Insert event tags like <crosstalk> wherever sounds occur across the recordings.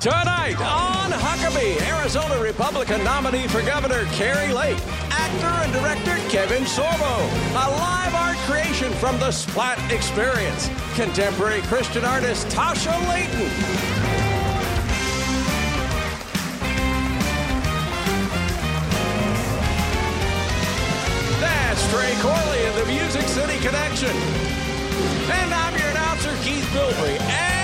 Tonight on Huckabee, Arizona Republican nominee for Governor Kari Lake, actor and director Kevin Sorbo, a live art creation from the Splat Experience, contemporary Christian artist Tasha Layton. That's Trey Corley of the Music City Connection. And I'm your announcer, Keith Bilbrey.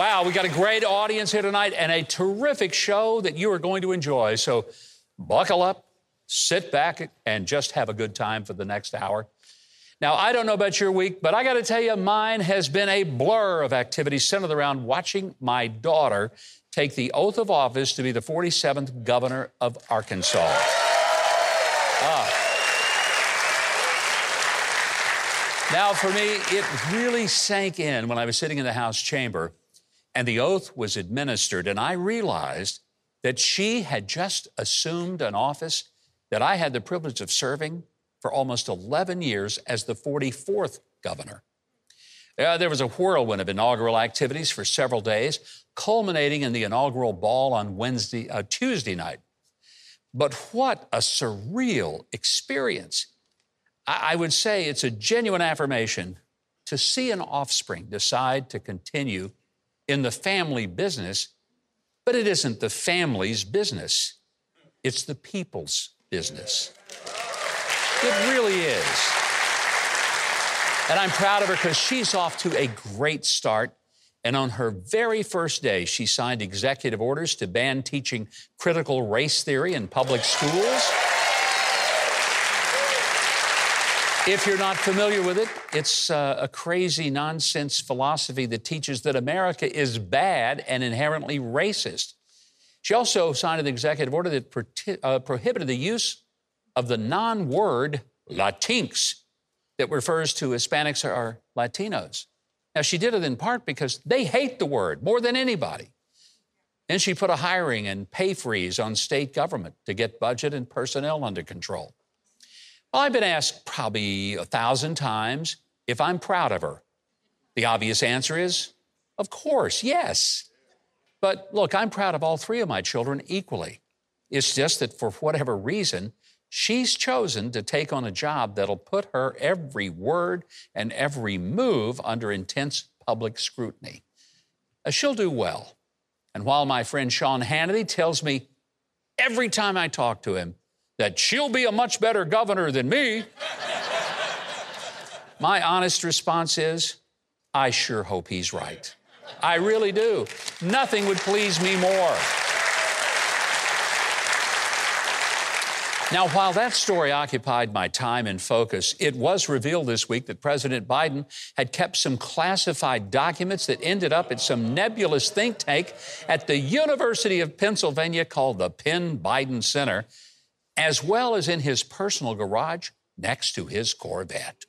Wow, we got a great audience here tonight and a terrific show that you are going to enjoy. So buckle up, sit back, and just have a good time for the next hour. Now, I don't know about your week, but I got to tell you, mine has been a blur of activities centered around watching my daughter take the oath of office to be the 47th governor of Arkansas. Ah. Now, for me, it really sank in when I was sitting in the House chamber and the oath was administered, and I realized that she had just assumed an office that I had the privilege of serving for almost 11 years as the 44th governor. Uh, there was a whirlwind of inaugural activities for several days, culminating in the inaugural ball on Wednesday, uh, Tuesday night. But what a surreal experience! I, I would say it's a genuine affirmation to see an offspring decide to continue in the family business, but it isn't the family's business. It's the people's business. It really is. And I'm proud of her because she's off to a great start. And on her very first day, she signed executive orders to ban teaching critical race theory in public schools. If you're not familiar with it, it's uh, a crazy nonsense philosophy that teaches that America is bad and inherently racist. She also signed an executive order that pro- uh, prohibited the use of the non word Latinx that refers to Hispanics or Latinos. Now, she did it in part because they hate the word more than anybody. And she put a hiring and pay freeze on state government to get budget and personnel under control. Well, I've been asked probably a thousand times if I'm proud of her. The obvious answer is, of course, yes. But look, I'm proud of all three of my children equally. It's just that for whatever reason, she's chosen to take on a job that'll put her every word and every move under intense public scrutiny. Uh, she'll do well. And while my friend Sean Hannity tells me every time I talk to him that she'll be a much better governor than me, my honest response is, I sure hope he's right. I really do. Nothing would please me more. Now, while that story occupied my time and focus, it was revealed this week that President Biden had kept some classified documents that ended up at some nebulous think tank at the University of Pennsylvania called the Penn Biden Center, as well as in his personal garage next to his Corvette.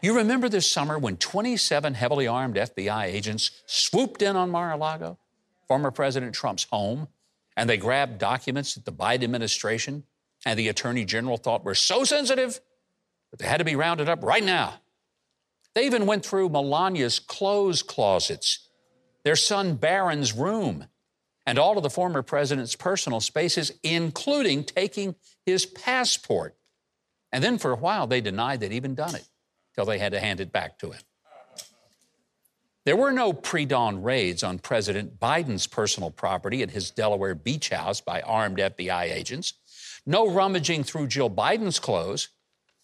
You remember this summer when 27 heavily armed FBI agents swooped in on Mar a Lago, former President Trump's home, and they grabbed documents that the Biden administration and the Attorney General thought were so sensitive that they had to be rounded up right now. They even went through Melania's clothes closets, their son Barron's room, and all of the former president's personal spaces, including taking his passport. And then for a while, they denied they'd even done it till they had to hand it back to him. There were no pre dawn raids on President Biden's personal property at his Delaware beach house by armed FBI agents, no rummaging through Jill Biden's clothes.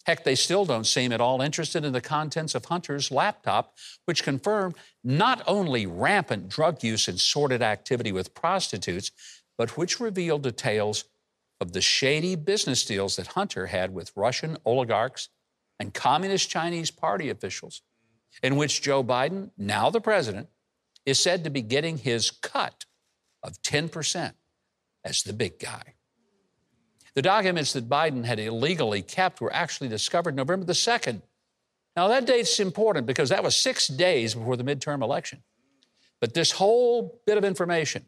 Heck, they still don't seem at all interested in the contents of Hunter's laptop, which confirmed not only rampant drug use and sordid activity with prostitutes, but which revealed details of the shady business deals that Hunter had with Russian oligarchs and Communist Chinese Party officials in which Joe Biden, now the president, is said to be getting his cut of 10% as the big guy. The documents that Biden had illegally kept were actually discovered November the 2nd. Now, that date's important because that was six days before the midterm election. But this whole bit of information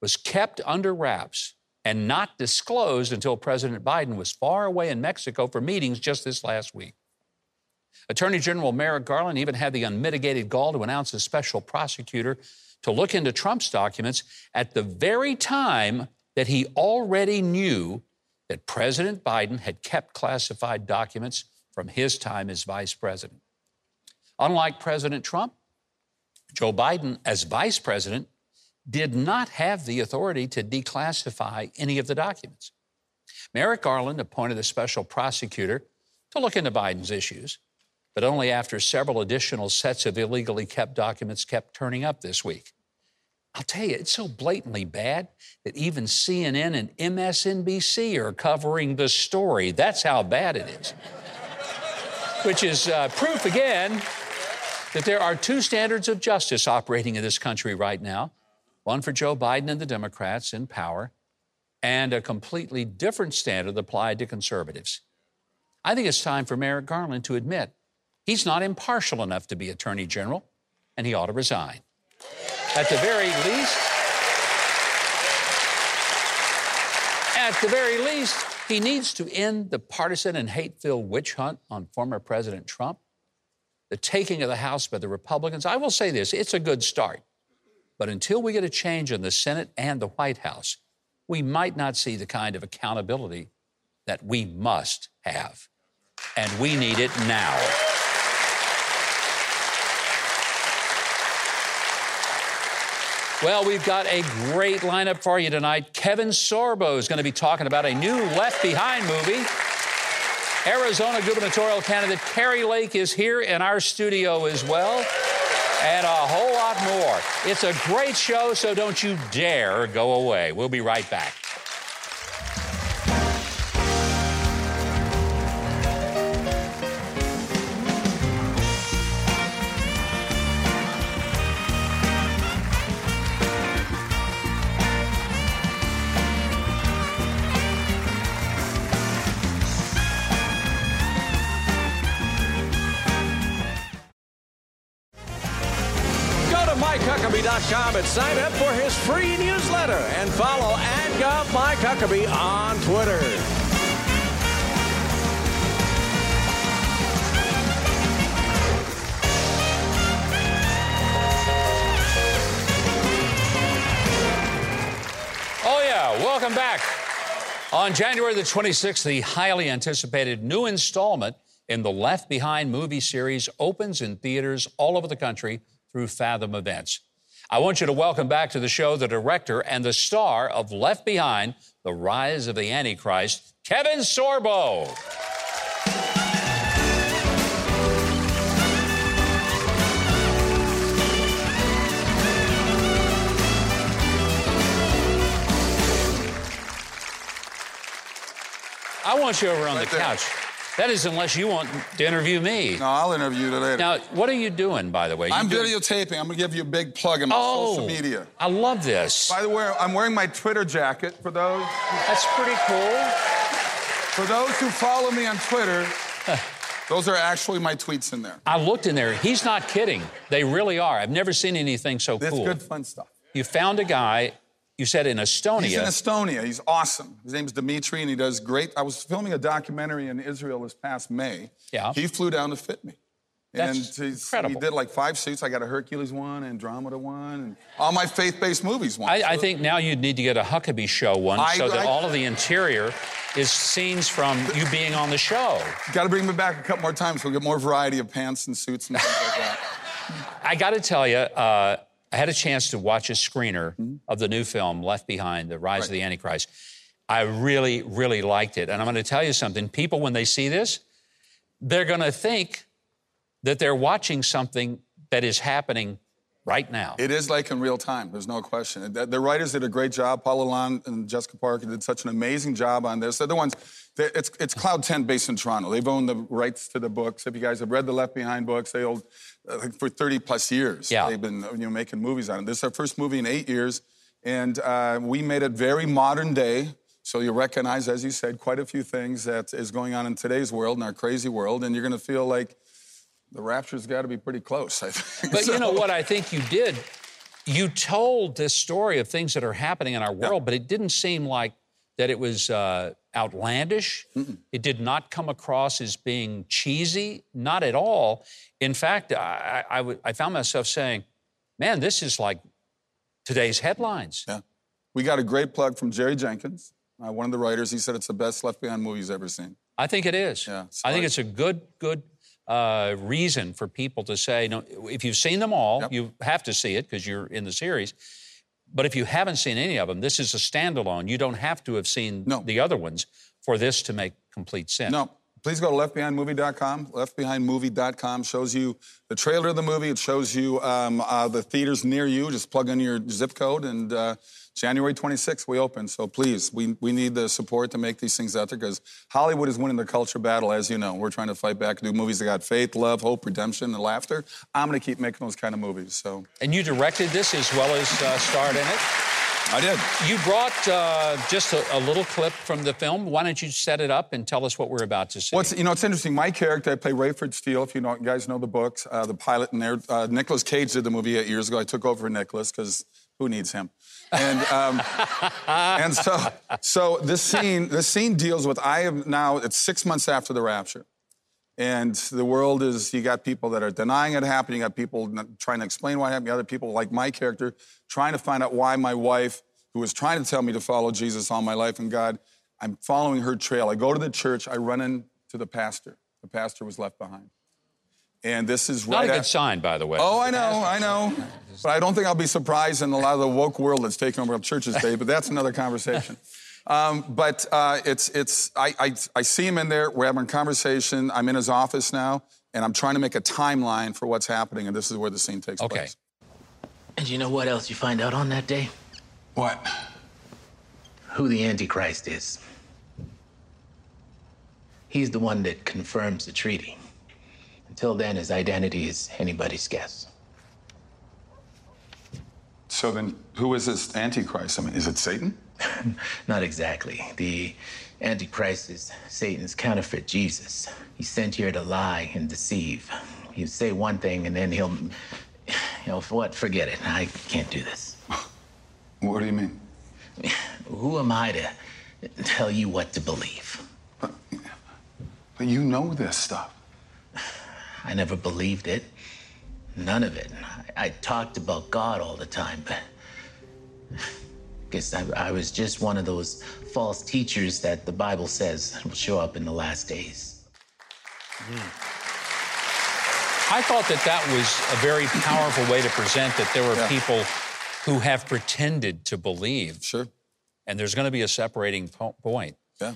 was kept under wraps and not disclosed until President Biden was far away in Mexico for meetings just this last week. Attorney General Merrick Garland even had the unmitigated gall to announce a special prosecutor to look into Trump's documents at the very time that he already knew that President Biden had kept classified documents from his time as vice president. Unlike President Trump, Joe Biden, as vice president, did not have the authority to declassify any of the documents. Merrick Garland appointed a special prosecutor to look into Biden's issues, but only after several additional sets of illegally kept documents kept turning up this week. I'll tell you, it's so blatantly bad that even CNN and MSNBC are covering the story. That's how bad it is. Which is uh, proof again that there are two standards of justice operating in this country right now one for Joe Biden and the Democrats in power, and a completely different standard applied to conservatives. I think it's time for Merrick Garland to admit he's not impartial enough to be Attorney General, and he ought to resign. At the very least, at the very least, he needs to end the partisan and hate filled witch hunt on former President Trump, the taking of the House by the Republicans. I will say this it's a good start. But until we get a change in the Senate and the White House, we might not see the kind of accountability that we must have. And we need it now. Well, we've got a great lineup for you tonight. Kevin Sorbo is going to be talking about a new Left Behind movie. Arizona gubernatorial candidate Kari Lake is here in our studio as well, and a whole lot more. It's a great show, so don't you dare go away. We'll be right back. Welcome back. On January the 26th, the highly anticipated new installment in the Left Behind movie series opens in theaters all over the country through Fathom Events. I want you to welcome back to the show the director and the star of Left Behind, The Rise of the Antichrist, Kevin Sorbo. I want you over on Right the there. couch. That is, unless you want to interview me. No, I'll interview you later. Now, what are you doing, by the way? You I'm doing- videotaping. I'm gonna give you a big plug in my Oh, social media. I love this. By the way, I'm wearing my Twitter jacket for those That's pretty cool. for those who follow me on Twitter. <laughs> those are actually my tweets in there. I looked in there. He's not kidding. They really are. I've never seen anything so That's cool. good fun stuff. You found a guy. You said in Estonia. He's in Estonia. He's awesome. His name's Dimitri, and he does great. I was filming a documentary in Israel this past May. Yeah. He flew down to fit me. That's and incredible. he did like five suits. I got a Hercules one, Andromeda one, and all my faith-based movies one. I, I think now you'd need to get a Huckabee show one I- so that I- all of the interior is scenes from you being on the show. Got to bring me back a couple more times. We'll get more variety of pants and suits and things like that. <laughs> I got to tell you, uh, I had a chance to watch a screener Mm-hmm. of the new film Left Behind: The Rise of the Antichrist. I really, really liked it, and I'm going to tell you something. People, when they see this, they're going to think that they're watching something that is happening right now. It is like in real time. There's no question. The, the writers did a great job. Paul LaLonde and Jessica Parker did such an amazing job on this. They're the ones. they- It's it's Cloud 10 based in Toronto. They've owned the rights to the books. If you guys have read the Left Behind books, they owned uh, for 30 plus years. Yeah. They've been you know making movies on it. This is our first movie in eight years, and uh, we made it very modern day. So you recognize, as you said, quite a few things that is going on in today's world, in our crazy world, and you're going to feel like the rapture's got to be pretty close. I think. But So- you know what I think you did? You told this story of things that are happening in our world, but it didn't seem like that it was uh, outlandish. It did not come across as being cheesy, not at all. In fact, I, I, w- I found myself saying, man, this is like today's headlines. Yeah. We got a great plug from Jerry Jenkins, uh, one of the writers. He said it's the best Left Behind movie he's ever seen. I think it is. Yeah, I think it's a good, good uh, reason for people to say, no, if you've seen them all, Yep. you have to see it because you're in the series. But if you haven't seen any of them, this is a standalone. You don't have to have seen No. the other ones for this to make complete sense. No, please go to leftbehindmovie.com. Leftbehindmovie.com shows you the trailer of the movie. It shows you um, uh, the theaters near you. Just plug in your zip code, and uh, January 26th we open. So please, we, we need the support to make these things out there because Hollywood is winning the culture battle, as you know. We're trying to fight back, do movies that got faith, love, hope, redemption, and laughter. I'm going to keep making those kind of movies. So And you directed this as well as uh, starred in it. I did. You brought uh, just a, a little clip from the film. Why don't you set it up and tell us what we're about to see? What's you know? It's interesting. My character, I play Rayford Steele. If you know, you guys know the books, uh, the pilot in there. Uh, Nicolas Cage did the movie eight years ago. I took over Nicholas because who needs him? And um, <laughs> and so so this scene this scene deals with I am now. It's six months after the rapture. And the world is, you got people that are denying it happened. You got people trying to explain why it happened. You got other people like my character trying to find out why my wife, who was trying to tell me to follow Jesus all my life and God, I'm following her trail. I go to the church. I run into the pastor. The pastor was left behind. And this is Not right a good af- sign, by the way. Oh, I know, I know. But I don't think I'll be surprised in a lot of the woke world that's taken over churches today, but that's another conversation. <laughs> Um, but uh, it's, it's, I, I, I see him in there. We're having a conversation. I'm in his office now, and I'm trying to make a timeline for what's happening, and this is where the scene takes Okay. place. And you know what else you find out on that day? What? Who the Antichrist is. He's the one that confirms the treaty. Until then, his identity is anybody's guess. So then, who is this Antichrist? I mean, is it Satan? <laughs> Not exactly. The Antichrist is Satan's counterfeit Jesus. He's sent here to lie and deceive. He'll say one thing and then he'll, you know, for what? Forget it. I can't do this. <laughs> What do you mean? <laughs> Who am I to tell you what to believe? But you know this stuff. <sighs> I never believed it. None of it. I, I talked about God all the time, but guess I, I was just one of those false teachers that the Bible says will show up in the last days. I thought that that was a very powerful way to present that there were Yeah. people who have pretended to believe, Sure. and there's going to be a separating po- point. Yeah.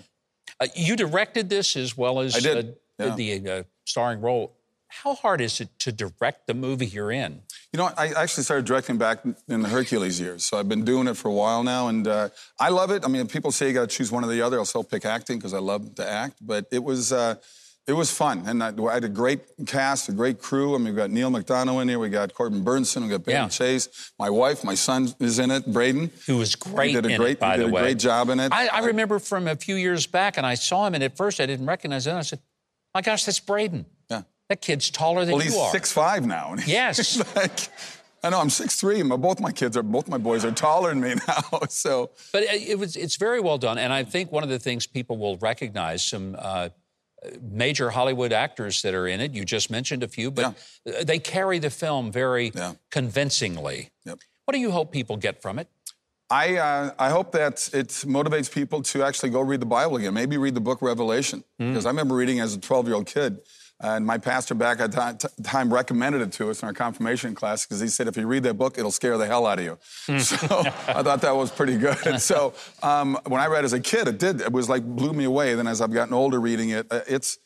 Uh, you directed this as well as I did, uh, yeah. the uh, starring role. How hard is it to direct the movie you're in? You know, I actually started directing back in the Hercules years, so I've been doing it for a while now, and uh, I love it. I mean, if people say you got to choose one or the other, I'll still pick acting because I love to act. But it was, uh, it was fun, and I, I had a great cast, a great crew. I mean, we got Neal McDonough in here, we got Corbin Bernsen, we got Ben Yeah. Chase, my wife, my son is in it, Braeden. Who was great He did a great, it, by did the a way. great job in it. I, I remember from a few years back, and I saw him, and at first I didn't recognize him. I said, "My gosh, that's Braeden. Yeah. That kid's taller than Well, you are. Well, he's six five now. and Yes. <laughs> like, I know I'm six three. Both my kids are, both my boys are taller than me <laughs> now. So But it, it was it's very well done, and I think one of the things people will recognize some uh, major Hollywood actors that are in it. You just mentioned a few, but they carry the film very Yeah. convincingly. Yep. What do you hope people get from it? I, uh, I hope that it motivates people to actually go read the Bible again. Maybe read the book Revelation. Because I remember reading as a 12 year old kid. And my pastor back at that time recommended it to us in our confirmation class because he said, if you read that book, it'll scare the hell out of you. so I thought that was pretty good. And so um, when I read as a kid, it did. It was like blew me away. Then as I've gotten older reading it, uh, it's,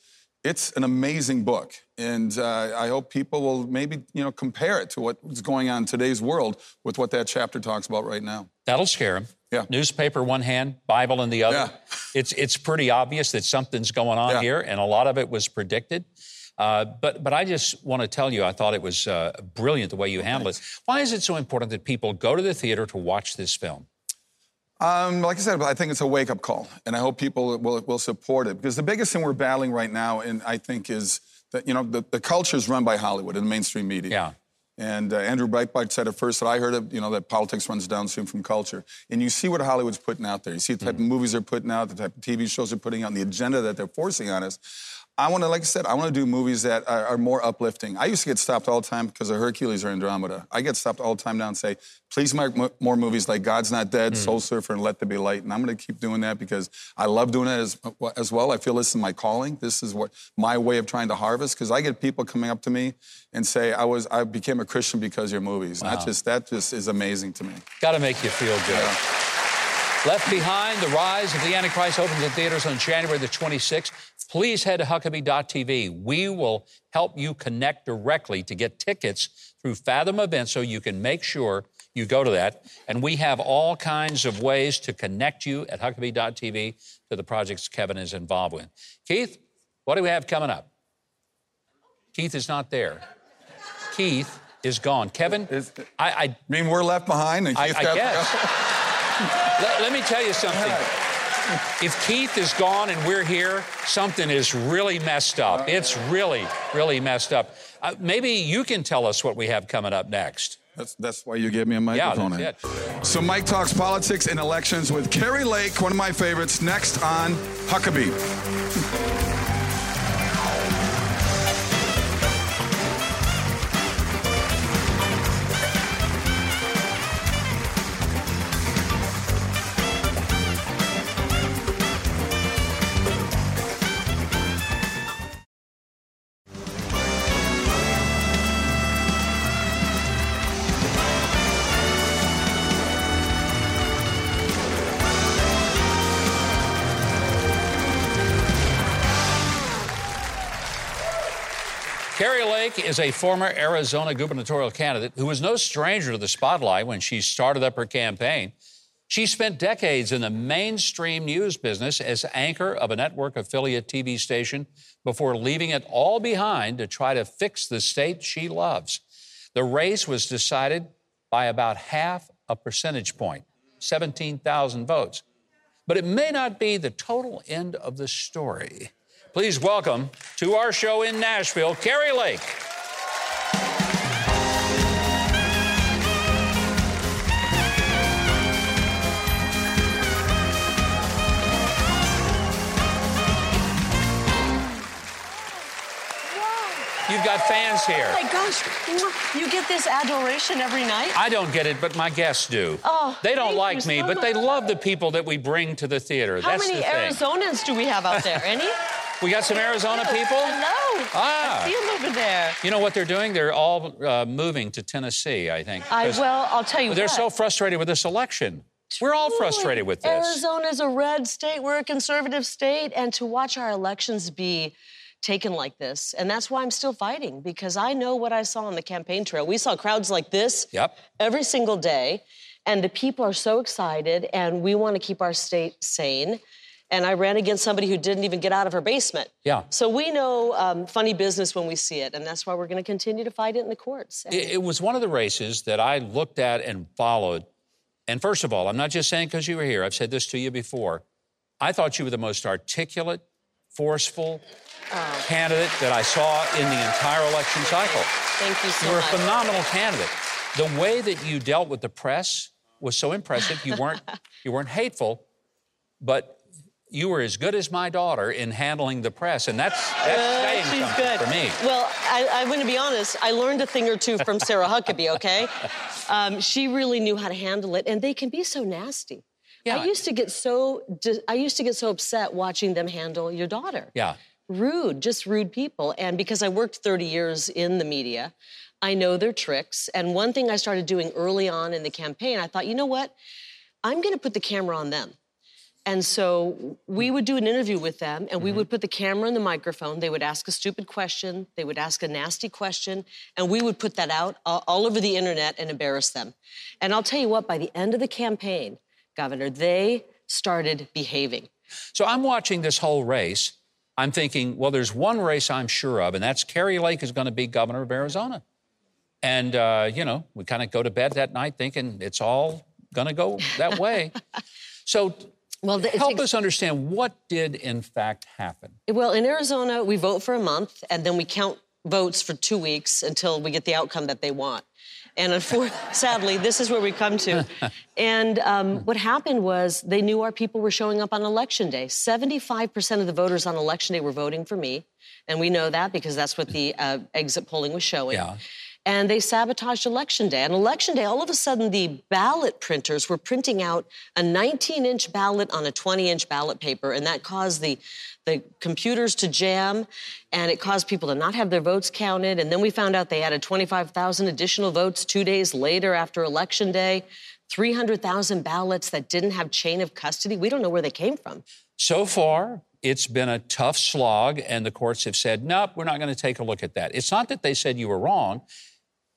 it's an amazing book. And uh, I hope people will maybe, you know, compare it to what's going on in today's world with what that chapter talks about right now. That'll scare them. Yeah. Newspaper one hand, Bible in the other. Yeah. <laughs> It's it's pretty obvious that something's going on Yeah. here, and a lot of it was predicted. Uh, but but I just want to tell you, I thought it was uh, brilliant the way you handled it. Why is it so important that people go to the theater to watch this film? Um, like I said, I think it's a wake-up call, and I hope people will, will support it because the biggest thing we're battling right now, and I think, is that you know the, the culture is run by Hollywood and the mainstream media. Yeah. And uh, Andrew Breitbart said it first that I heard it, you know, that politics runs downstream from culture. And you see what Hollywood's putting out there. You see the type mm. of movies they're putting out, the type of TV shows they're putting out, and the agenda that they're forcing on us. I want to, like I said, I want to do movies that are, are, more uplifting. I used to get stopped all the time because of Hercules or Andromeda. I get stopped all the time now and say, please make more movies like God's Not Dead, mm. Soul Surfer, and Let There Be Light. And I'm going to keep doing that because I love doing it as, as well. I feel this is my calling. This is what my way of trying to harvest. Because I get people coming up to me and say, I was, I became a Christian because of your movies. Wow. Just, that just is amazing to me. Got to make you feel good. Yeah. Left Behind, The Rise of the Antichrist opens in theaters on January the 26th. Please head to Huckabee.tv. We will help you connect directly to get tickets through Fathom Events so you can make sure you go to that. And we have all kinds of ways to connect you at Huckabee.tv to the projects Kevin is involved with. Keith, what do we have coming up? Keith is not there. Keith is gone. Kevin, is, I, I, mean we're left behind. And Keith I, I guess. <laughs> <laughs> let, let, me tell you something. If Keith is gone and we're here, something is really messed up. It's really, really messed up. Uh, maybe you can tell us what we have coming up next. That's, that's why you gave me a microphone. Yeah, so Mike talks politics and elections with Kari Lake, one of my favorites, next on Huckabee. Is a former Arizona gubernatorial candidate who was no stranger to the spotlight when she started up her campaign. She spent decades in the mainstream news business as anchor of a network affiliate TV station before leaving it all behind to try to fix the state she loves. The race was decided by about half a percentage point, 17,000 votes. But it may not be the total end of the story. Please welcome to our show in Nashville, Kari Lake. You've got fans here. Oh my gosh, you get this adoration every night? I don't get it, but my guests do. Oh, they don't like me, so but much. they love the people that we bring to the theater. How That's many Arizonans do we have out there? <laughs> Any? We got some Arizona people? Hello. Ah. I see them over there. You know what they're doing? They're all uh, moving to Tennessee, I think. I, well, I'll tell you They're what. so frustrated with this election. We're all frustrated with this. Arizona's a red state. We're a conservative state. And to watch our elections be taken like this. And that's why I'm still fighting, because I know what I saw on the campaign trail. We saw crowds like this yep. every single day. And the people are so excited, and we want to keep our state sane and I ran against somebody who didn't even get out of her basement. Yeah. So we know um, funny business when we see it, and that's why we're going to continue to fight it in the courts. It, it, was one of the races that I looked at and followed. And first of all, I'm not just saying because you were here. I've said this to you before. I thought you were the most articulate, forceful oh. candidate that I saw in the entire election cycle. Thank you so You're much. a phenomenal candidate. The way that you dealt with the press was so impressive. You weren't <laughs> you weren't hateful, but you were as good as my daughter in handling the press, and that's, that's uh, saying something good. for me. Well, I, I'm going to be honest. I learned a thing or two from Sarah Huckabee. Okay, <laughs> um, she really knew how to handle it, and they can be so nasty. Yeah. I used to get so I used to get so upset watching them handle your daughter. Yeah. Rude, just rude people. And because I worked 30 years in the media, I know their tricks. And one thing I started doing early on in the campaign, I thought, you know what? I'm going to put the camera on them. And so we would do an interview with them and we mm-hmm. would put the camera and the microphone. They would ask a stupid question, they would ask a nasty question, and we would put that out all over the internet and embarrass them. And I'll tell you what, by the end of the campaign, Governor, they started behaving. So I'm watching this whole race. I'm thinking, well, there's one race I'm sure of, and that's Kari Lake is going to be governor of Arizona. And, uh, you know, we kind of go to bed that night thinking it's all going to go that way. <laughs> So Well, the- help us understand what did in fact happen. Well, in Arizona, we vote for a month and then we count votes for two weeks until we get the outcome that they want. And unfortunately, sadly, this is where we come to. <laughs> And um, what happened was they knew our people were showing up on election day. 75% of the voters on election day were voting for me. And we know that because that's what the uh, exit polling was showing. Yeah. And they sabotaged election day. And election day, all of a sudden, the ballot printers were printing out a 19 inch ballot on a 20 inch ballot paper. And that caused the, the computers to jam and it caused people to not have their votes counted. And then we found out they added 25,000 additional votes two days later after election day. 300,000 ballots that didn't have chain of custody. We don't know where they came from. So far, it's been a tough slog, and the courts have said, nope, we're not going to take a look at that. It's not that they said you were wrong.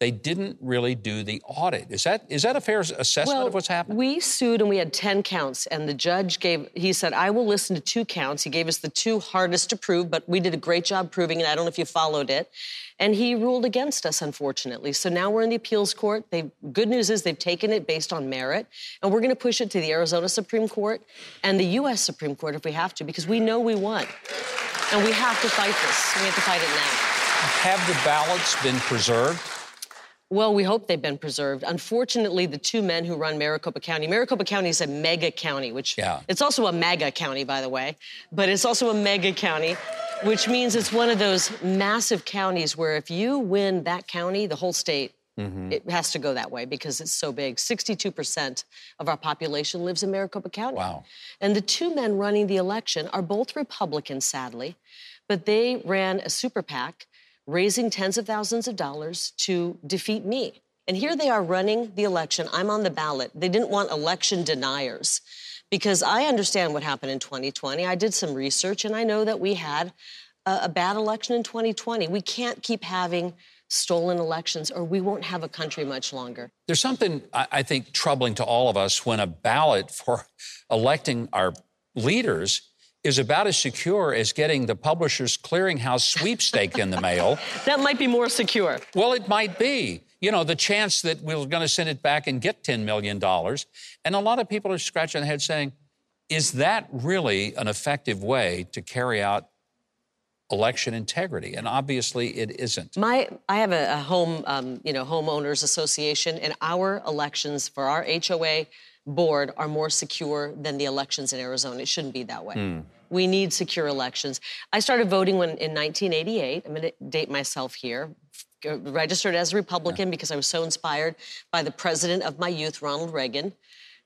They didn't really do the audit. Is that is that a fair assessment of what's happened? We sued and we had 10 counts, and the judge gave, he said, I will listen to two counts. He gave us the two hardest to prove, but we did a great job proving it. I don't know if you followed it. And he ruled against us, unfortunately. So now we're in the appeals court. They, good news is they've taken it based on merit, and we're going to push it to the Arizona Supreme Court and the U.S. Supreme Court if we have to, because we know we won. And we have to fight this. We have to fight it now. Have the ballots been preserved? Well, we hope they've been preserved. Unfortunately, the two men who run Maricopa County, Maricopa County is a mega county, which Yeah. it's also a mega county, by the way, but it's also a mega county, which means it's one of those massive counties where if you win that county, the whole state, mm-hmm. it has to go that way because it's so big. 62% of our population lives in Maricopa County. Wow. And the two men running the election are both Republicans, sadly, but they ran a super PAC raising tens of thousands of dollars to defeat me. And here they are running the election. I'm on the ballot. They didn't want election deniers because I understand what happened in 2020. I did some research and I know that we had a, a bad election in 2020. We can't keep having stolen elections or we won't have a country much longer. There's something I, I think troubling to all of us when a ballot for electing our leaders is about as secure as getting the publisher's clearinghouse sweepstake in the mail. <laughs> That might be more secure. Well, it might be. You know, the chance that we're going to send it back and get $10 million. And a lot of people are scratching their head saying, is that really an effective way to carry out election integrity? And obviously it isn't. My, I have a, a home, um, you know, homeowners association, and our elections for our HOA board are more secure than the elections in Arizona. It shouldn't be that way. We need secure elections. I started voting when in 1988. I'm going to date myself here. Registered as a Republican because I was so inspired by the president of my youth, Ronald Reagan,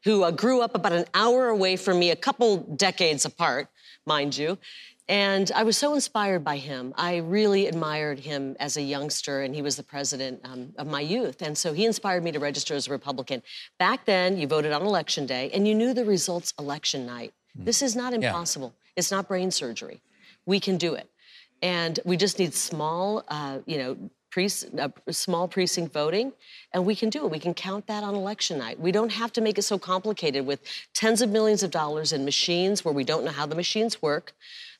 who uh, grew up about an hour away from me, a couple decades apart, mind you. And I was so inspired by him. I really admired him as a youngster, and he was the president um, of my youth. And so he inspired me to register as a Republican. Back then, you voted on election day, and you knew the results election night. This is not impossible. It's not brain surgery. We can do it, and we just need small, uh, you know, pre- uh, small precinct voting, and we can do it. We can count that on election night. We don't have to make it so complicated with tens of millions of dollars in machines where we don't know how the machines work.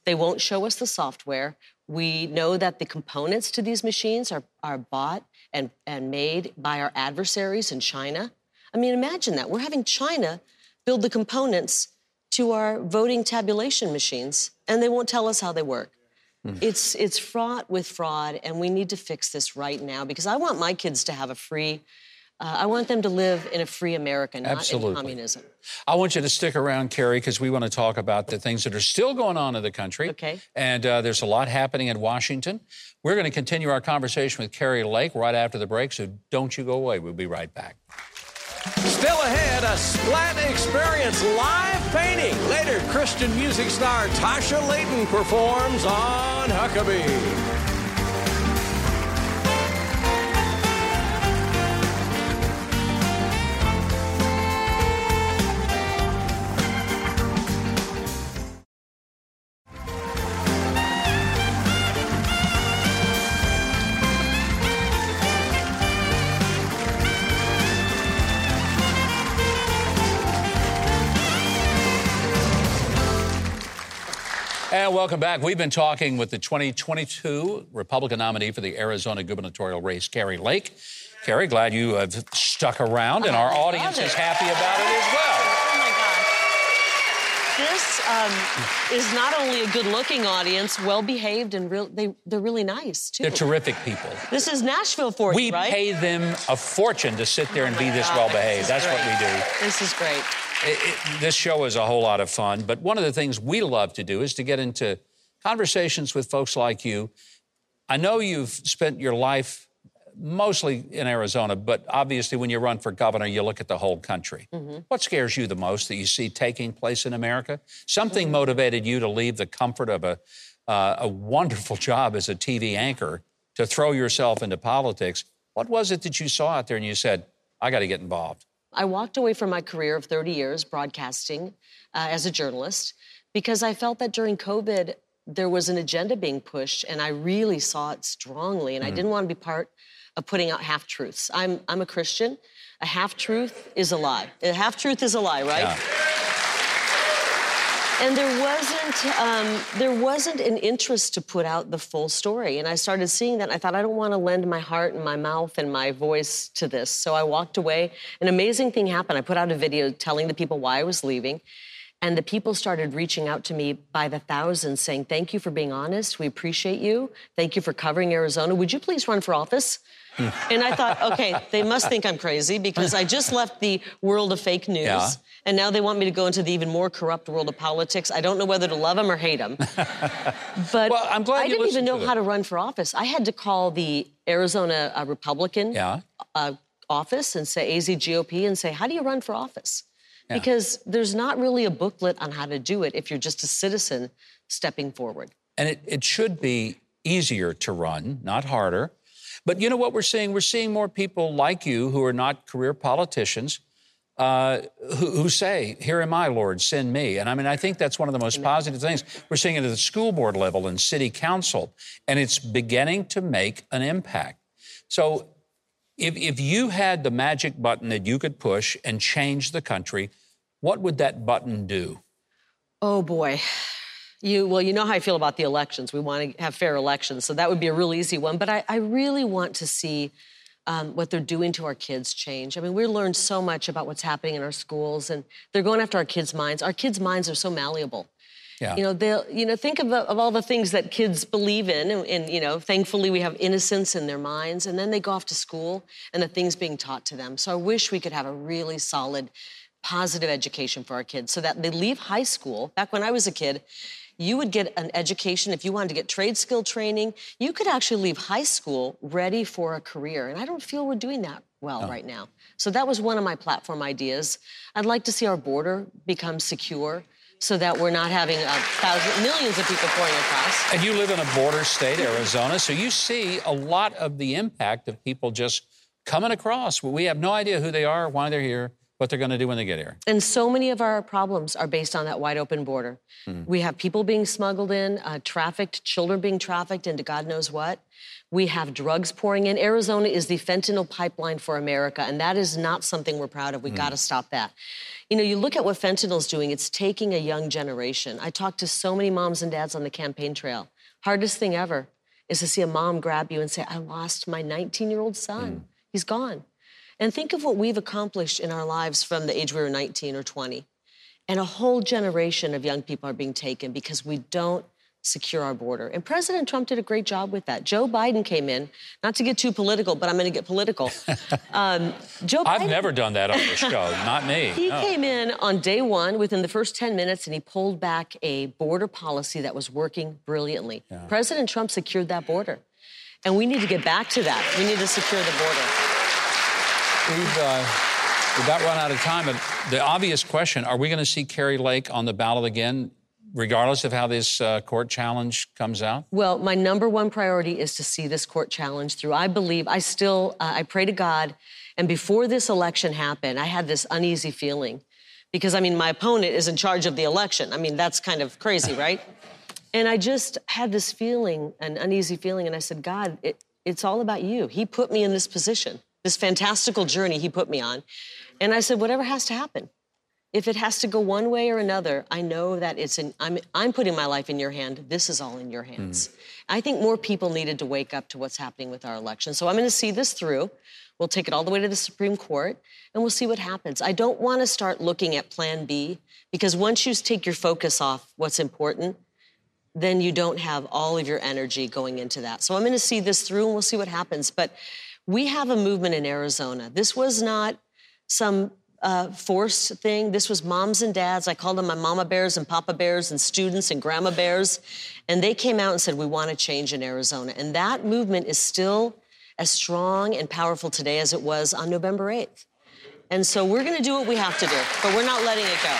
They won't show us the software. We know that the components to these machines are, are bought and, and made by our adversaries in China. I mean, imagine that. We're having China build the components to our voting tabulation machines, and they won't tell us how they work. Hmm. It's, it's fraught with fraud, and we need to fix this right now because I want my kids to have a free, uh, I want them to live in a free America, not Absolutely. in communism. I want you to stick around, Kari, because we want to talk about the things that are still going on in the country. Okay. And uh, there's a lot happening in Washington. We're going to continue our conversation with Kari Lake right after the break, so don't you go away. We'll be right back. Still ahead, a Splat Experience live painting. Later, Christian music star Tasha Layton performs on Huckabee. And welcome back. We've been talking with the 2022 Republican nominee for the Arizona gubernatorial race, Kari Lake. Kari, glad you have stuck around, and our audience is happy about it as well. Oh this um, is not only a good-looking audience, well-behaved, and real, they they're really nice too. They're terrific people. This is Nashville for We you, right? We pay them a fortune to sit there and be this well-behaved. That's what we do. This is great. It- it- this show is a whole lot of fun, but one of the things we love to do is to get into conversations with folks like you. I know you've spent your life mostly in Arizona, but obviously when you run for governor, you look at the whole country. What scares you the most that you see taking place in America? Something motivated you to leave the comfort of a, uh, a wonderful <laughs> job as a TV anchor to throw yourself into politics. What was it that you saw out there and you said, I got to get involved? I walked away from my career of 30 years broadcasting uh, as a journalist because I felt that during COVID, there was an agenda being pushed, and I really saw it strongly. And I didn't want to be part of putting out half truths. I'm, I'm a Christian. A half truth is a lie. A half truth is a lie, right? Yeah. And there wasn't um, there wasn't an interest to put out the full story. And I started seeing that. I thought I don't want to lend my heart and my mouth and my voice to this. So I walked away. An amazing thing happened. I put out a video telling the people why I was leaving. And the people started reaching out to me by the thousands saying, Thank you for being honest. We appreciate you. Thank you for covering Arizona. Would you please run for office? <laughs> and I thought, okay, they must think I'm crazy because I just left the world of fake news. Yeah. And now they want me to go into the even more corrupt world of politics. I don't know whether to love them or hate them. <laughs> But Well, I'm glad I didn't even know to how to run for office. I had to call the Arizona uh, Republican Yeah. uh, office and say AZ GOP and say, how do you run for office? Because there's not really a booklet on how to do it if you're just a citizen stepping forward. And it, it should be easier to run, not harder. But you know what we're seeing? We're seeing more people like you who are not career politicians uh, who, who say, Here am I, Lord, send me. And I mean, I think that's one of the most positive things. We're seeing it at the school board level and city council, and it's beginning to make an impact. So if, if you had the magic button that you could push and change the country, what would that button do? Oh boy. You well, you know how I feel about the elections. We want to have fair elections, so that would be a real easy one. But I, I really want to see um, what they're doing to our kids change. I mean, we learned so much about what's happening in our schools, and they're going after our kids' minds. Our kids' minds are so malleable. Yeah. You know, they'll you know think of, the, of all the things that kids believe in, and, and you know, thankfully we have innocence in their minds, and then they go off to school and the things being taught to them. So I wish we could have a really solid, positive education for our kids, so that they leave high school. Back when I was a kid, you would get an education if you wanted to get trade skill training. You could actually leave high school ready for a career, and I don't feel we're doing that well right now. So that was one of my platform ideas. I'd like to see our border become secure so that we're not having uh, thousands, millions of people pouring across. And you live in a border state, Arizona, so you see a lot of the impact of people just coming across. We have no idea who they are, why they're here, what they're going to do when they get here. And so many of our problems are based on that wide open border. Mm-hmm. We have people being smuggled in, uh, trafficked, children being trafficked into God knows what. We have drugs pouring in. Arizona is the fentanyl pipeline for America, and that is not something we're proud of. We've mm-hmm. got to stop that. You know, you look at what fentanyl's doing, it's taking a young generation. I talked to so many moms and dads on the campaign trail. Hardest thing ever is to see a mom grab you and say, I lost my 19 year old son. Mm. He's gone. And think of what we've accomplished in our lives from the age we were 19 or 20. And a whole generation of young people are being taken because we don't secure our border. And President Trump did a great job with that. Joe Biden came in, not to get too political, but I'm going to get political. <laughs> Um, Joe Biden I've Biden, never done that on the show, <laughs> not me. He No. came in on day one within the first 10 minutes and he pulled back a border policy that was working brilliantly. President Trump secured that border. And we need to get back to that. We need to secure the border. We've, uh, we've about run out of time, but the obvious question are we going to see Kari Lake on the ballot again, regardless of how this uh, court challenge comes out? Well, my number one priority is to see this court challenge through. I believe, I still, uh, I pray to God. And before this election happened, I had this uneasy feeling because, I mean, my opponent is in charge of the election. I mean, that's kind of crazy, right? <laughs> And I just had this feeling, an uneasy feeling, and I said, God, it, it's all about you. He put me in this position, this fantastical journey he put me on. And I said, whatever has to happen. if it has to go one way or another, I know that it's in, I'm, I'm putting my life in your hand. This is all in your hands. Mm. I think more people needed to wake up to what's happening with our election. So I'm going to see this through. We'll take it all the way to the Supreme Court and we'll see what happens. I don't want to start looking at plan B because once you take your focus off what's important, then you don't have all of your energy going into that. So I'm going to see this through and we'll see what happens. But we have a movement in Arizona. This was not some uh, force thing. This was moms and dads. I called them my mama bears and papa bears and students and grandma bears. And they came out and said, We want to change in Arizona. And that movement is still as strong and powerful today as it was on November 8th. And so we're going to do what we have to do, but we're not letting it go.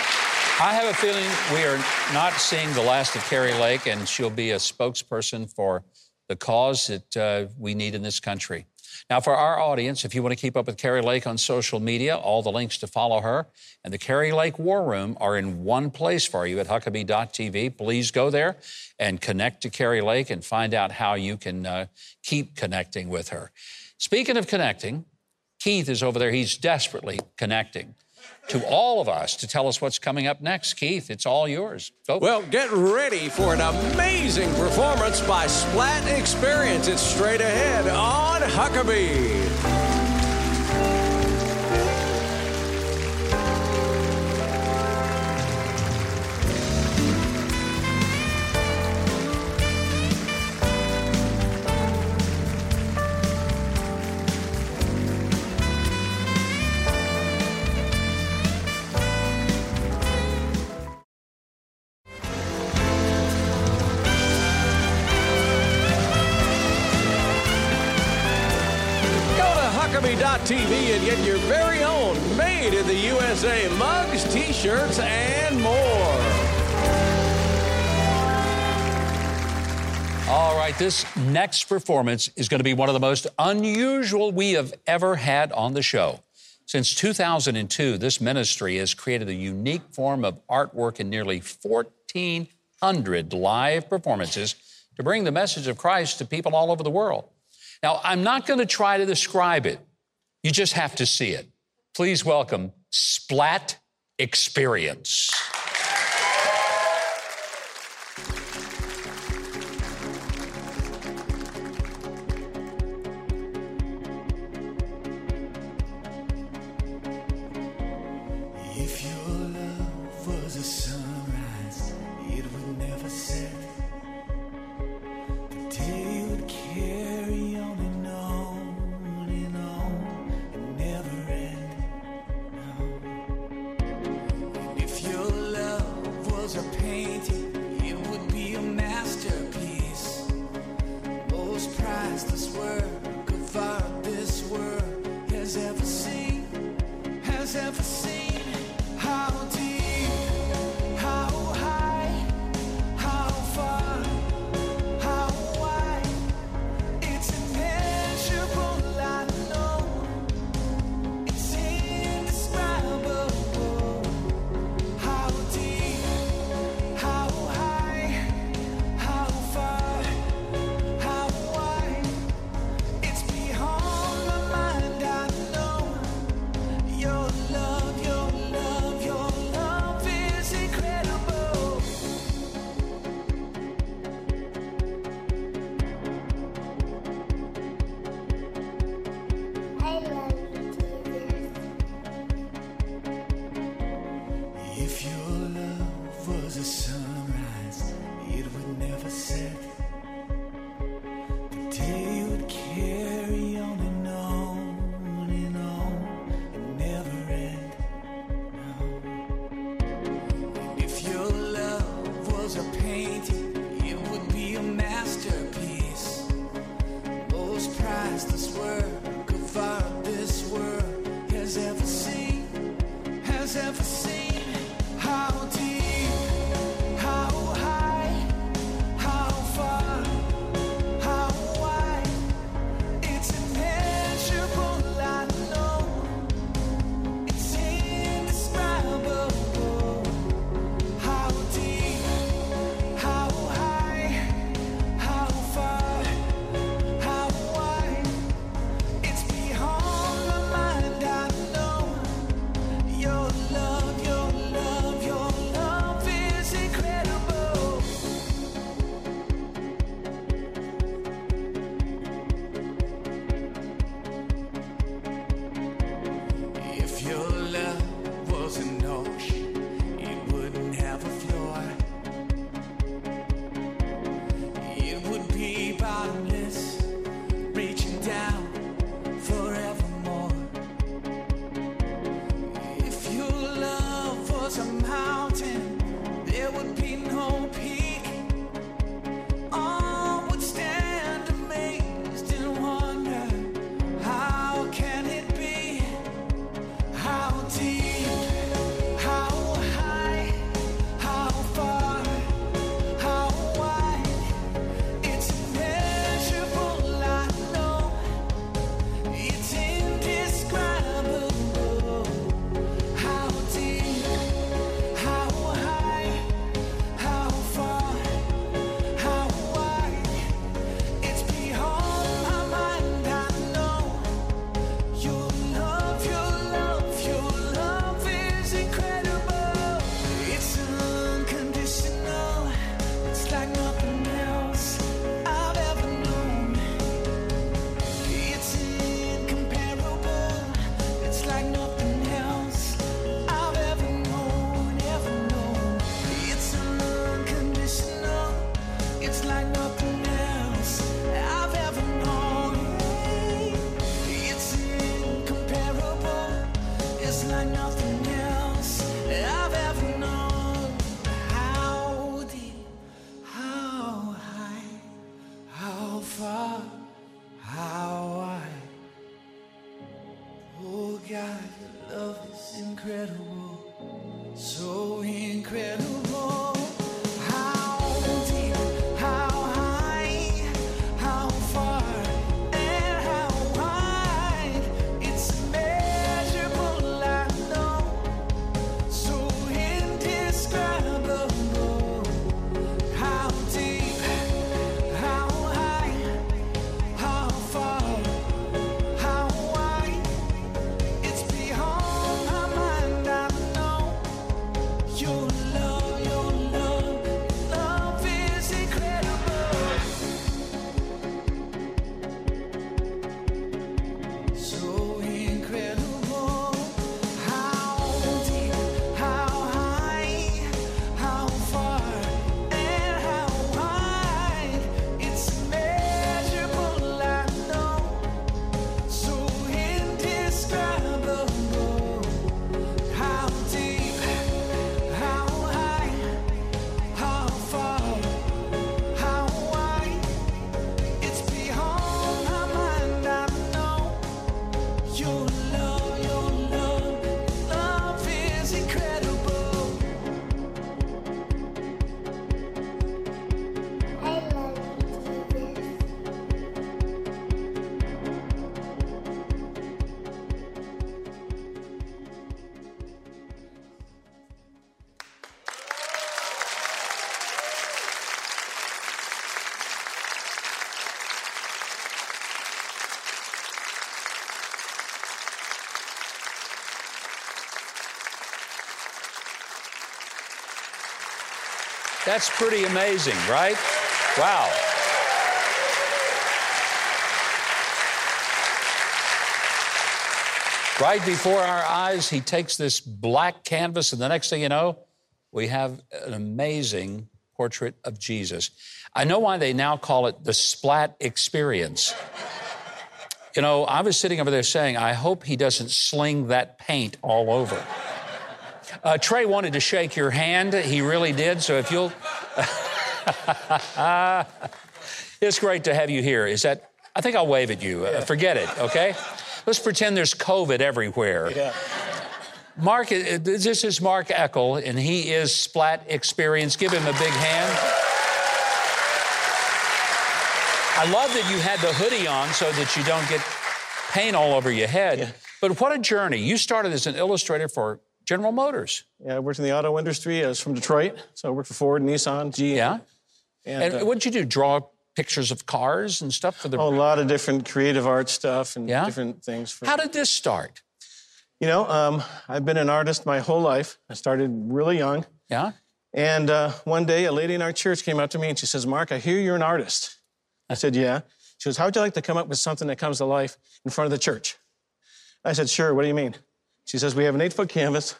I have a feeling we are not seeing the last of Kari Lake, and she'll be a spokesperson for the cause that uh, we need in this country. Now, for our audience, if you want to keep up with Kari Lake on social media, all the links to follow her and the Kari Lake War Room are in one place for you at Huckabee.tv. Please go there and connect to Kari Lake and find out how you can uh, keep connecting with her. Speaking of connecting, Keith is over there. He's desperately connecting to all of us to tell us what's coming up next. Keith, it's all yours. Go. Well, get ready for an amazing performance by Splat Experience. It's straight ahead on Huckabee. Made in the USA mugs, t shirts, and more. All right, this next performance is going to be one of the most unusual we have ever had on the show. Since 2002, this ministry has created a unique form of artwork in nearly 1,400 live performances to bring the message of Christ to people all over the world. Now, I'm not going to try to describe it you just have to see it. Please welcome Splat Experience. like nothing else. I've That's pretty amazing, right? Wow. Right before our eyes, he takes this black canvas, and the next thing you know, we have an amazing portrait of Jesus. I know why they now call it the splat experience. You know, I was sitting over there saying, I hope he doesn't sling that paint all over. Uh, Trey wanted to shake your hand. He really did. So if you'll. <laughs> it's great to have you here. Is that. I think I'll wave at you. Uh, forget it, okay? Let's pretend there's COVID everywhere. Yeah. Mark, uh, this is Mark Eckel, and he is Splat Experience. Give him a big hand. I love that you had the hoodie on so that you don't get paint all over your head. But what a journey. You started as an illustrator for General Motors. Yeah, I worked in the auto industry. I was from Detroit, so I worked for Ford, Nissan, GM. Yeah. And, And uh, what did you do? Draw pictures of cars and stuff for the. Oh, a lot of different creative art stuff and Yeah? different things. For, How did this start? you know, um, I've been an artist my whole life. I started really young. Yeah. And uh, one day, a lady in our church came up to me and she says, Mark, I hear you're an artist. I said, Yeah. She goes, How would you like to come up with something that comes to life in front of the church? I said, Sure. What do you mean? She says, We have an eight foot canvas.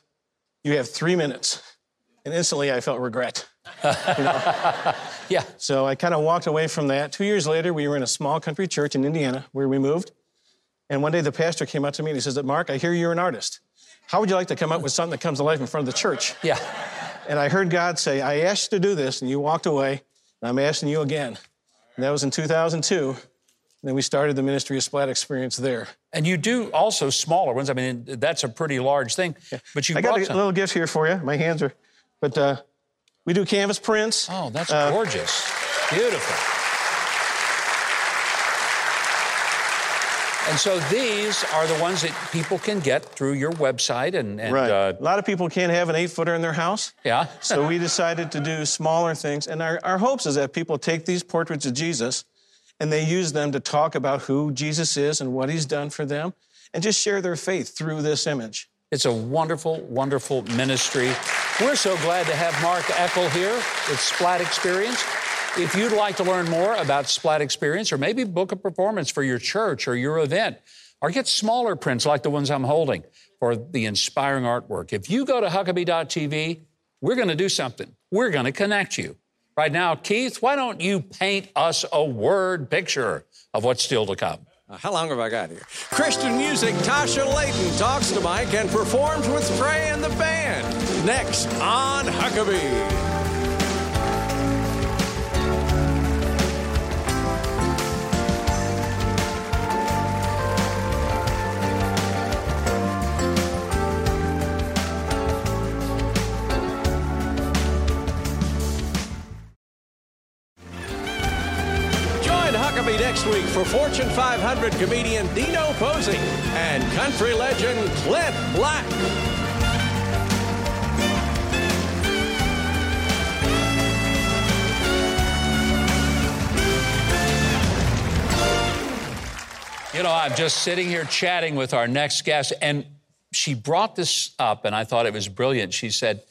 You have three minutes. And instantly, I felt regret. You know? <laughs> Yeah. So I kind of walked away from that. Two years later, we were in a small country church in Indiana where we moved. And one day the pastor came up to me and he says, Mark, I hear you're an artist. How would you like to come up with something that comes to life in front of the church? Yeah. And I heard God say, I asked you to do this, and you walked away, and I'm asking you again. And that was in 2002. And then we started the ministry of Splat Experience there. And you do also smaller ones. I mean, that's a pretty large thing. But you I got a some. little gift here for you. My hands are, but uh, we do canvas prints. Oh, that's Uh, gorgeous. Beautiful. And so these are the ones that people can get through your website and, and Right. uh, a lot of people can't have an eight footer in their house. yeah. So we decided to do smaller things. And our, our hopes is that people take these portraits of Jesus and they use them to talk about who Jesus is and what he's done for them and just share their faith through this image. It's a wonderful, wonderful ministry. We're so glad to have Mark Eckel here with Splat Experience. If you'd like to learn more about Splat Experience or maybe book a performance for your church or your event, or get smaller prints like the ones I'm holding for the inspiring artwork, if you go to Huckabee.tv, we're going to do something. We're going to connect you. Right now, Keith, why don't you paint us a word picture of what's still to come? Uh, How long have I got here? Christian music, Tasha Layton talks to Mike and performs with Trey and the band. Next on Huckabee. Week for Fortune 500 comedian Dino Posey and country legend Clint Black. You know, I'm just sitting here chatting with our next guest, and she brought this up, and I thought it was brilliant. She said,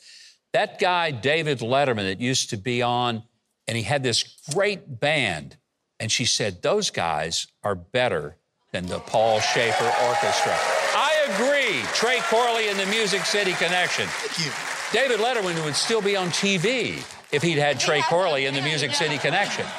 That guy, David Letterman, that used to be on, and he had this great band. And she said, Those guys are better than the Paul Shaffer Orchestra. I agree. Trey Corley and the Music City Connection. Thank you. David Letterman would still be on TV if he'd had Trey Corley and the Music City Connection. <laughs>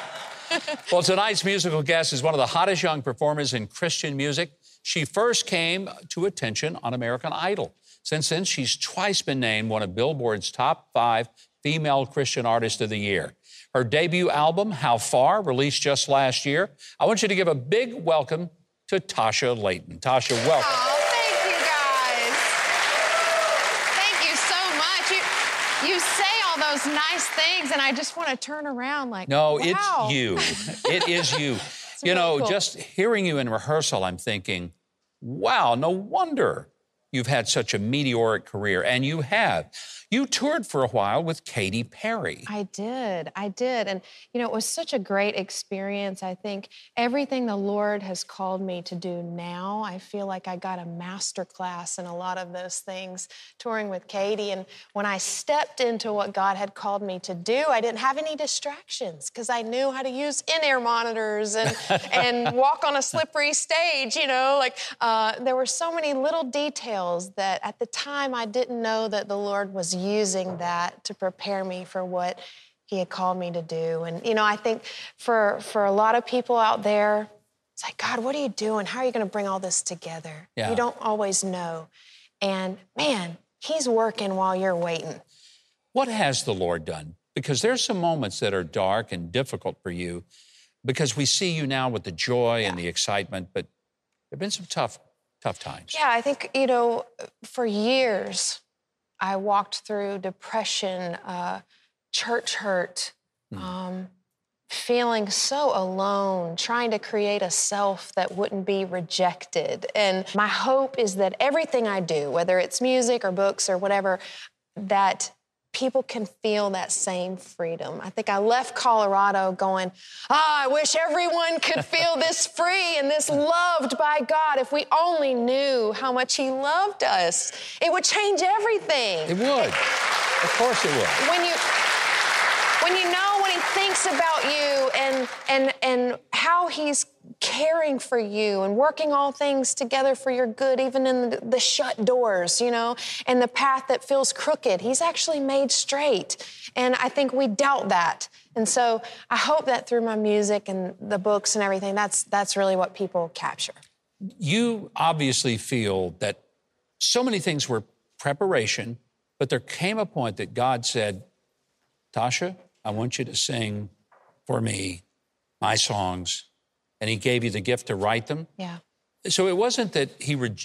Well, tonight's musical guest is one of the hottest young performers in Christian music. She first came to attention on American Idol. Since then, she's twice been named one of Billboard's top five female Christian Artist of the year. Her debut album, How Far, released just last year. I want you to give a big welcome to Tasha Layton. Tasha, welcome. Oh, thank you guys. Thank you so much. You you say all those nice things, and I just want to turn around like No, wow. it's you. It is you. <laughs> you know, cool. just hearing you in rehearsal, I'm thinking, wow, no wonder you've had such a meteoric career. And you have. You toured for a while with Katy Perry. I did. I did. And, you know, it was such a great experience. I think everything the Lord has called me to do now, I feel like I got a master class in a lot of those things touring with Katy. And when I stepped into what God had called me to do, I didn't have any distractions because I knew how to use in-ear monitors and, <laughs> and walk on a slippery stage. You know, like uh, there were so many little details that at the time I didn't know that the Lord was using that to prepare me for what he had called me to do. And you know, I think for for a lot of people out there, it's like, God, what are you doing? How are you going to bring all this together? Yeah. You don't always know. And man, he's working while you're waiting. What has the Lord done? Because there's some moments that are dark and difficult for you because we see you now with the joy and the excitement, but there have been some tough, tough times. Yeah, I think, you know, for years, I walked through depression, uh, church hurt, um, feeling so alone, trying to create a self that wouldn't be rejected. And my hope is that everything I do, whether it's music or books or whatever, that people can feel that same freedom. I think I left Colorado going, ah, I wish everyone could <laughs> feel this free and this loved by God. If we only knew how much He loved us, it would change everything. It would. Of course it would. When you when you know thinks about you and and and how he's caring for you and working all things together for your good even in the, shut doors you know and the path that feels crooked. He's actually made straight. And i think we doubt that. And so i hope that through my music and the books and everything that's that's really what people capture. You obviously feel that so many things were preparation, but there came a point that God said, Tasha, I want you to sing for me my songs. And He gave you the gift to write them. yeah So it wasn't that he, re-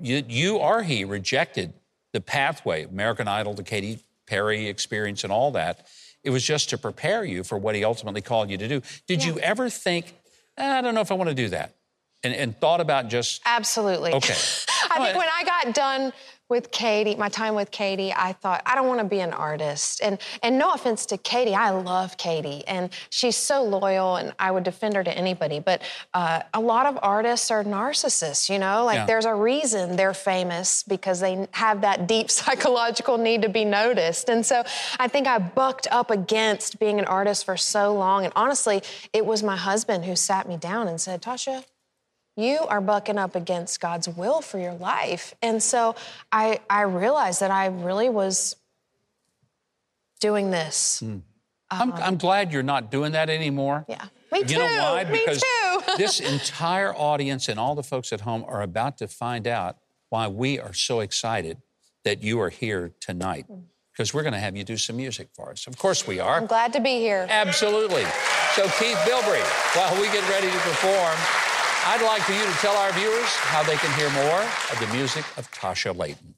you, you or he rejected the pathway, American Idol, the Katy Perry experience, and all that. It was just to prepare you for what he ultimately called you to do. Did you ever think, "Ah, I don't know if I want to do that? And, and thought about just, Absolutely. Okay. <laughs> I think when I got done with Katy, my time with Katy, I thought I don't want to be an artist. And and no offense to Katy, I love Katy, and she's so loyal, and I would defend her to anybody. But uh, a lot of artists are narcissists. You know, like Yeah. there's a reason they're famous because they have that deep <laughs> psychological need to be noticed. And so I think I bucked up against being an artist for so long. And honestly, it was my husband who sat me down and said, Tasha you are bucking up against God's will for your life. And so I, I realized that I really was doing this. Hmm. Um, I'm, I'm glad you're not doing that anymore. Yeah. Me You know too. why? Me Because too. <laughs> this entire audience and all the folks at home are about to find out why we are so excited that you are here tonight. Hmm. Because we're going to have you do some music for us. Of course we are. I'm glad to be here. Absolutely. So, Keith Bilbrey, while we get ready to perform, I'd like for you to tell our viewers how they can hear more of the music of Tasha Layton.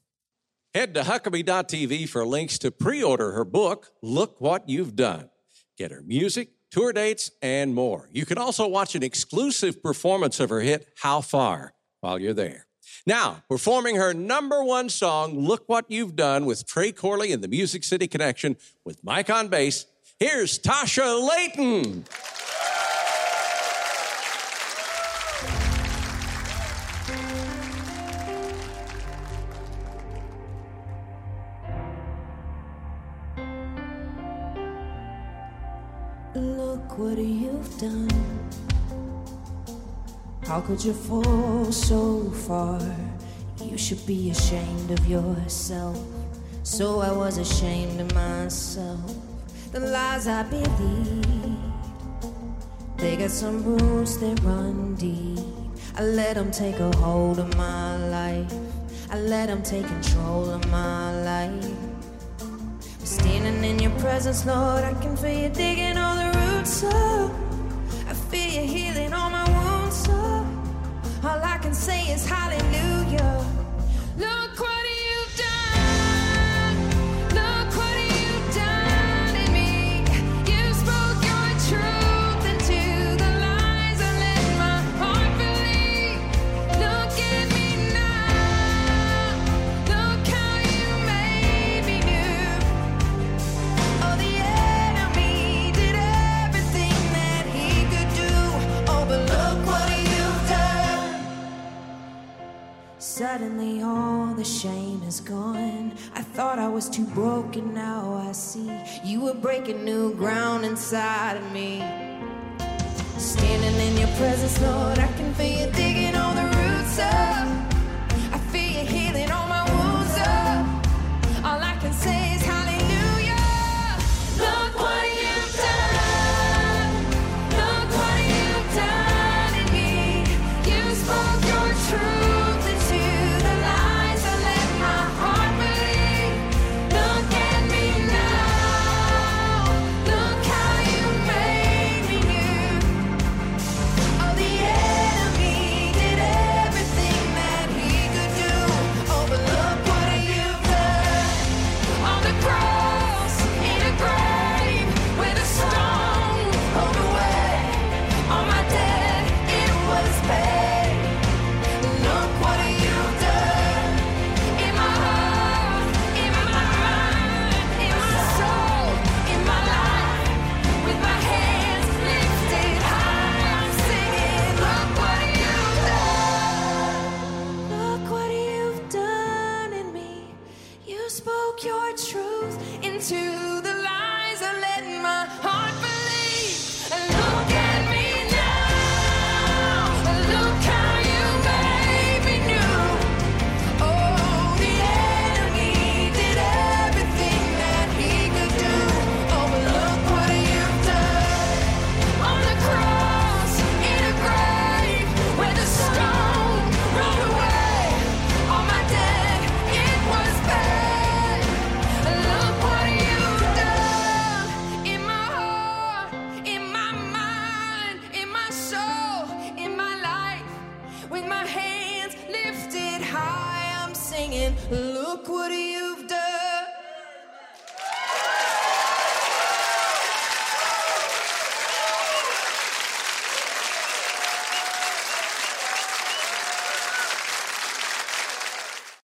Head to Huckabee.tv for links to pre order her book, Look What You've Done. Get her music, tour dates, and more. You can also watch an exclusive performance of her hit, How Far, while you're there. Now, performing her number one song, Look What You've Done, with Trey Corley and the Music City Connection with Mike on bass, here's Tasha Layton. What you've done. How could you fall so far? You should be ashamed of yourself. So I was ashamed of myself. The lies I believed. They got some roots that run deep. I let them take a hold of my life. I let them take control of my life. Standing in your presence, Lord, I can feel you digging all the up. I feel you healing all my wounds up. All I can say is hallelujah. Suddenly, all the shame is gone. I thought I was too broken, now I see you were breaking new ground inside of me. Standing in your presence, Lord, I can feel you digging all the roots up.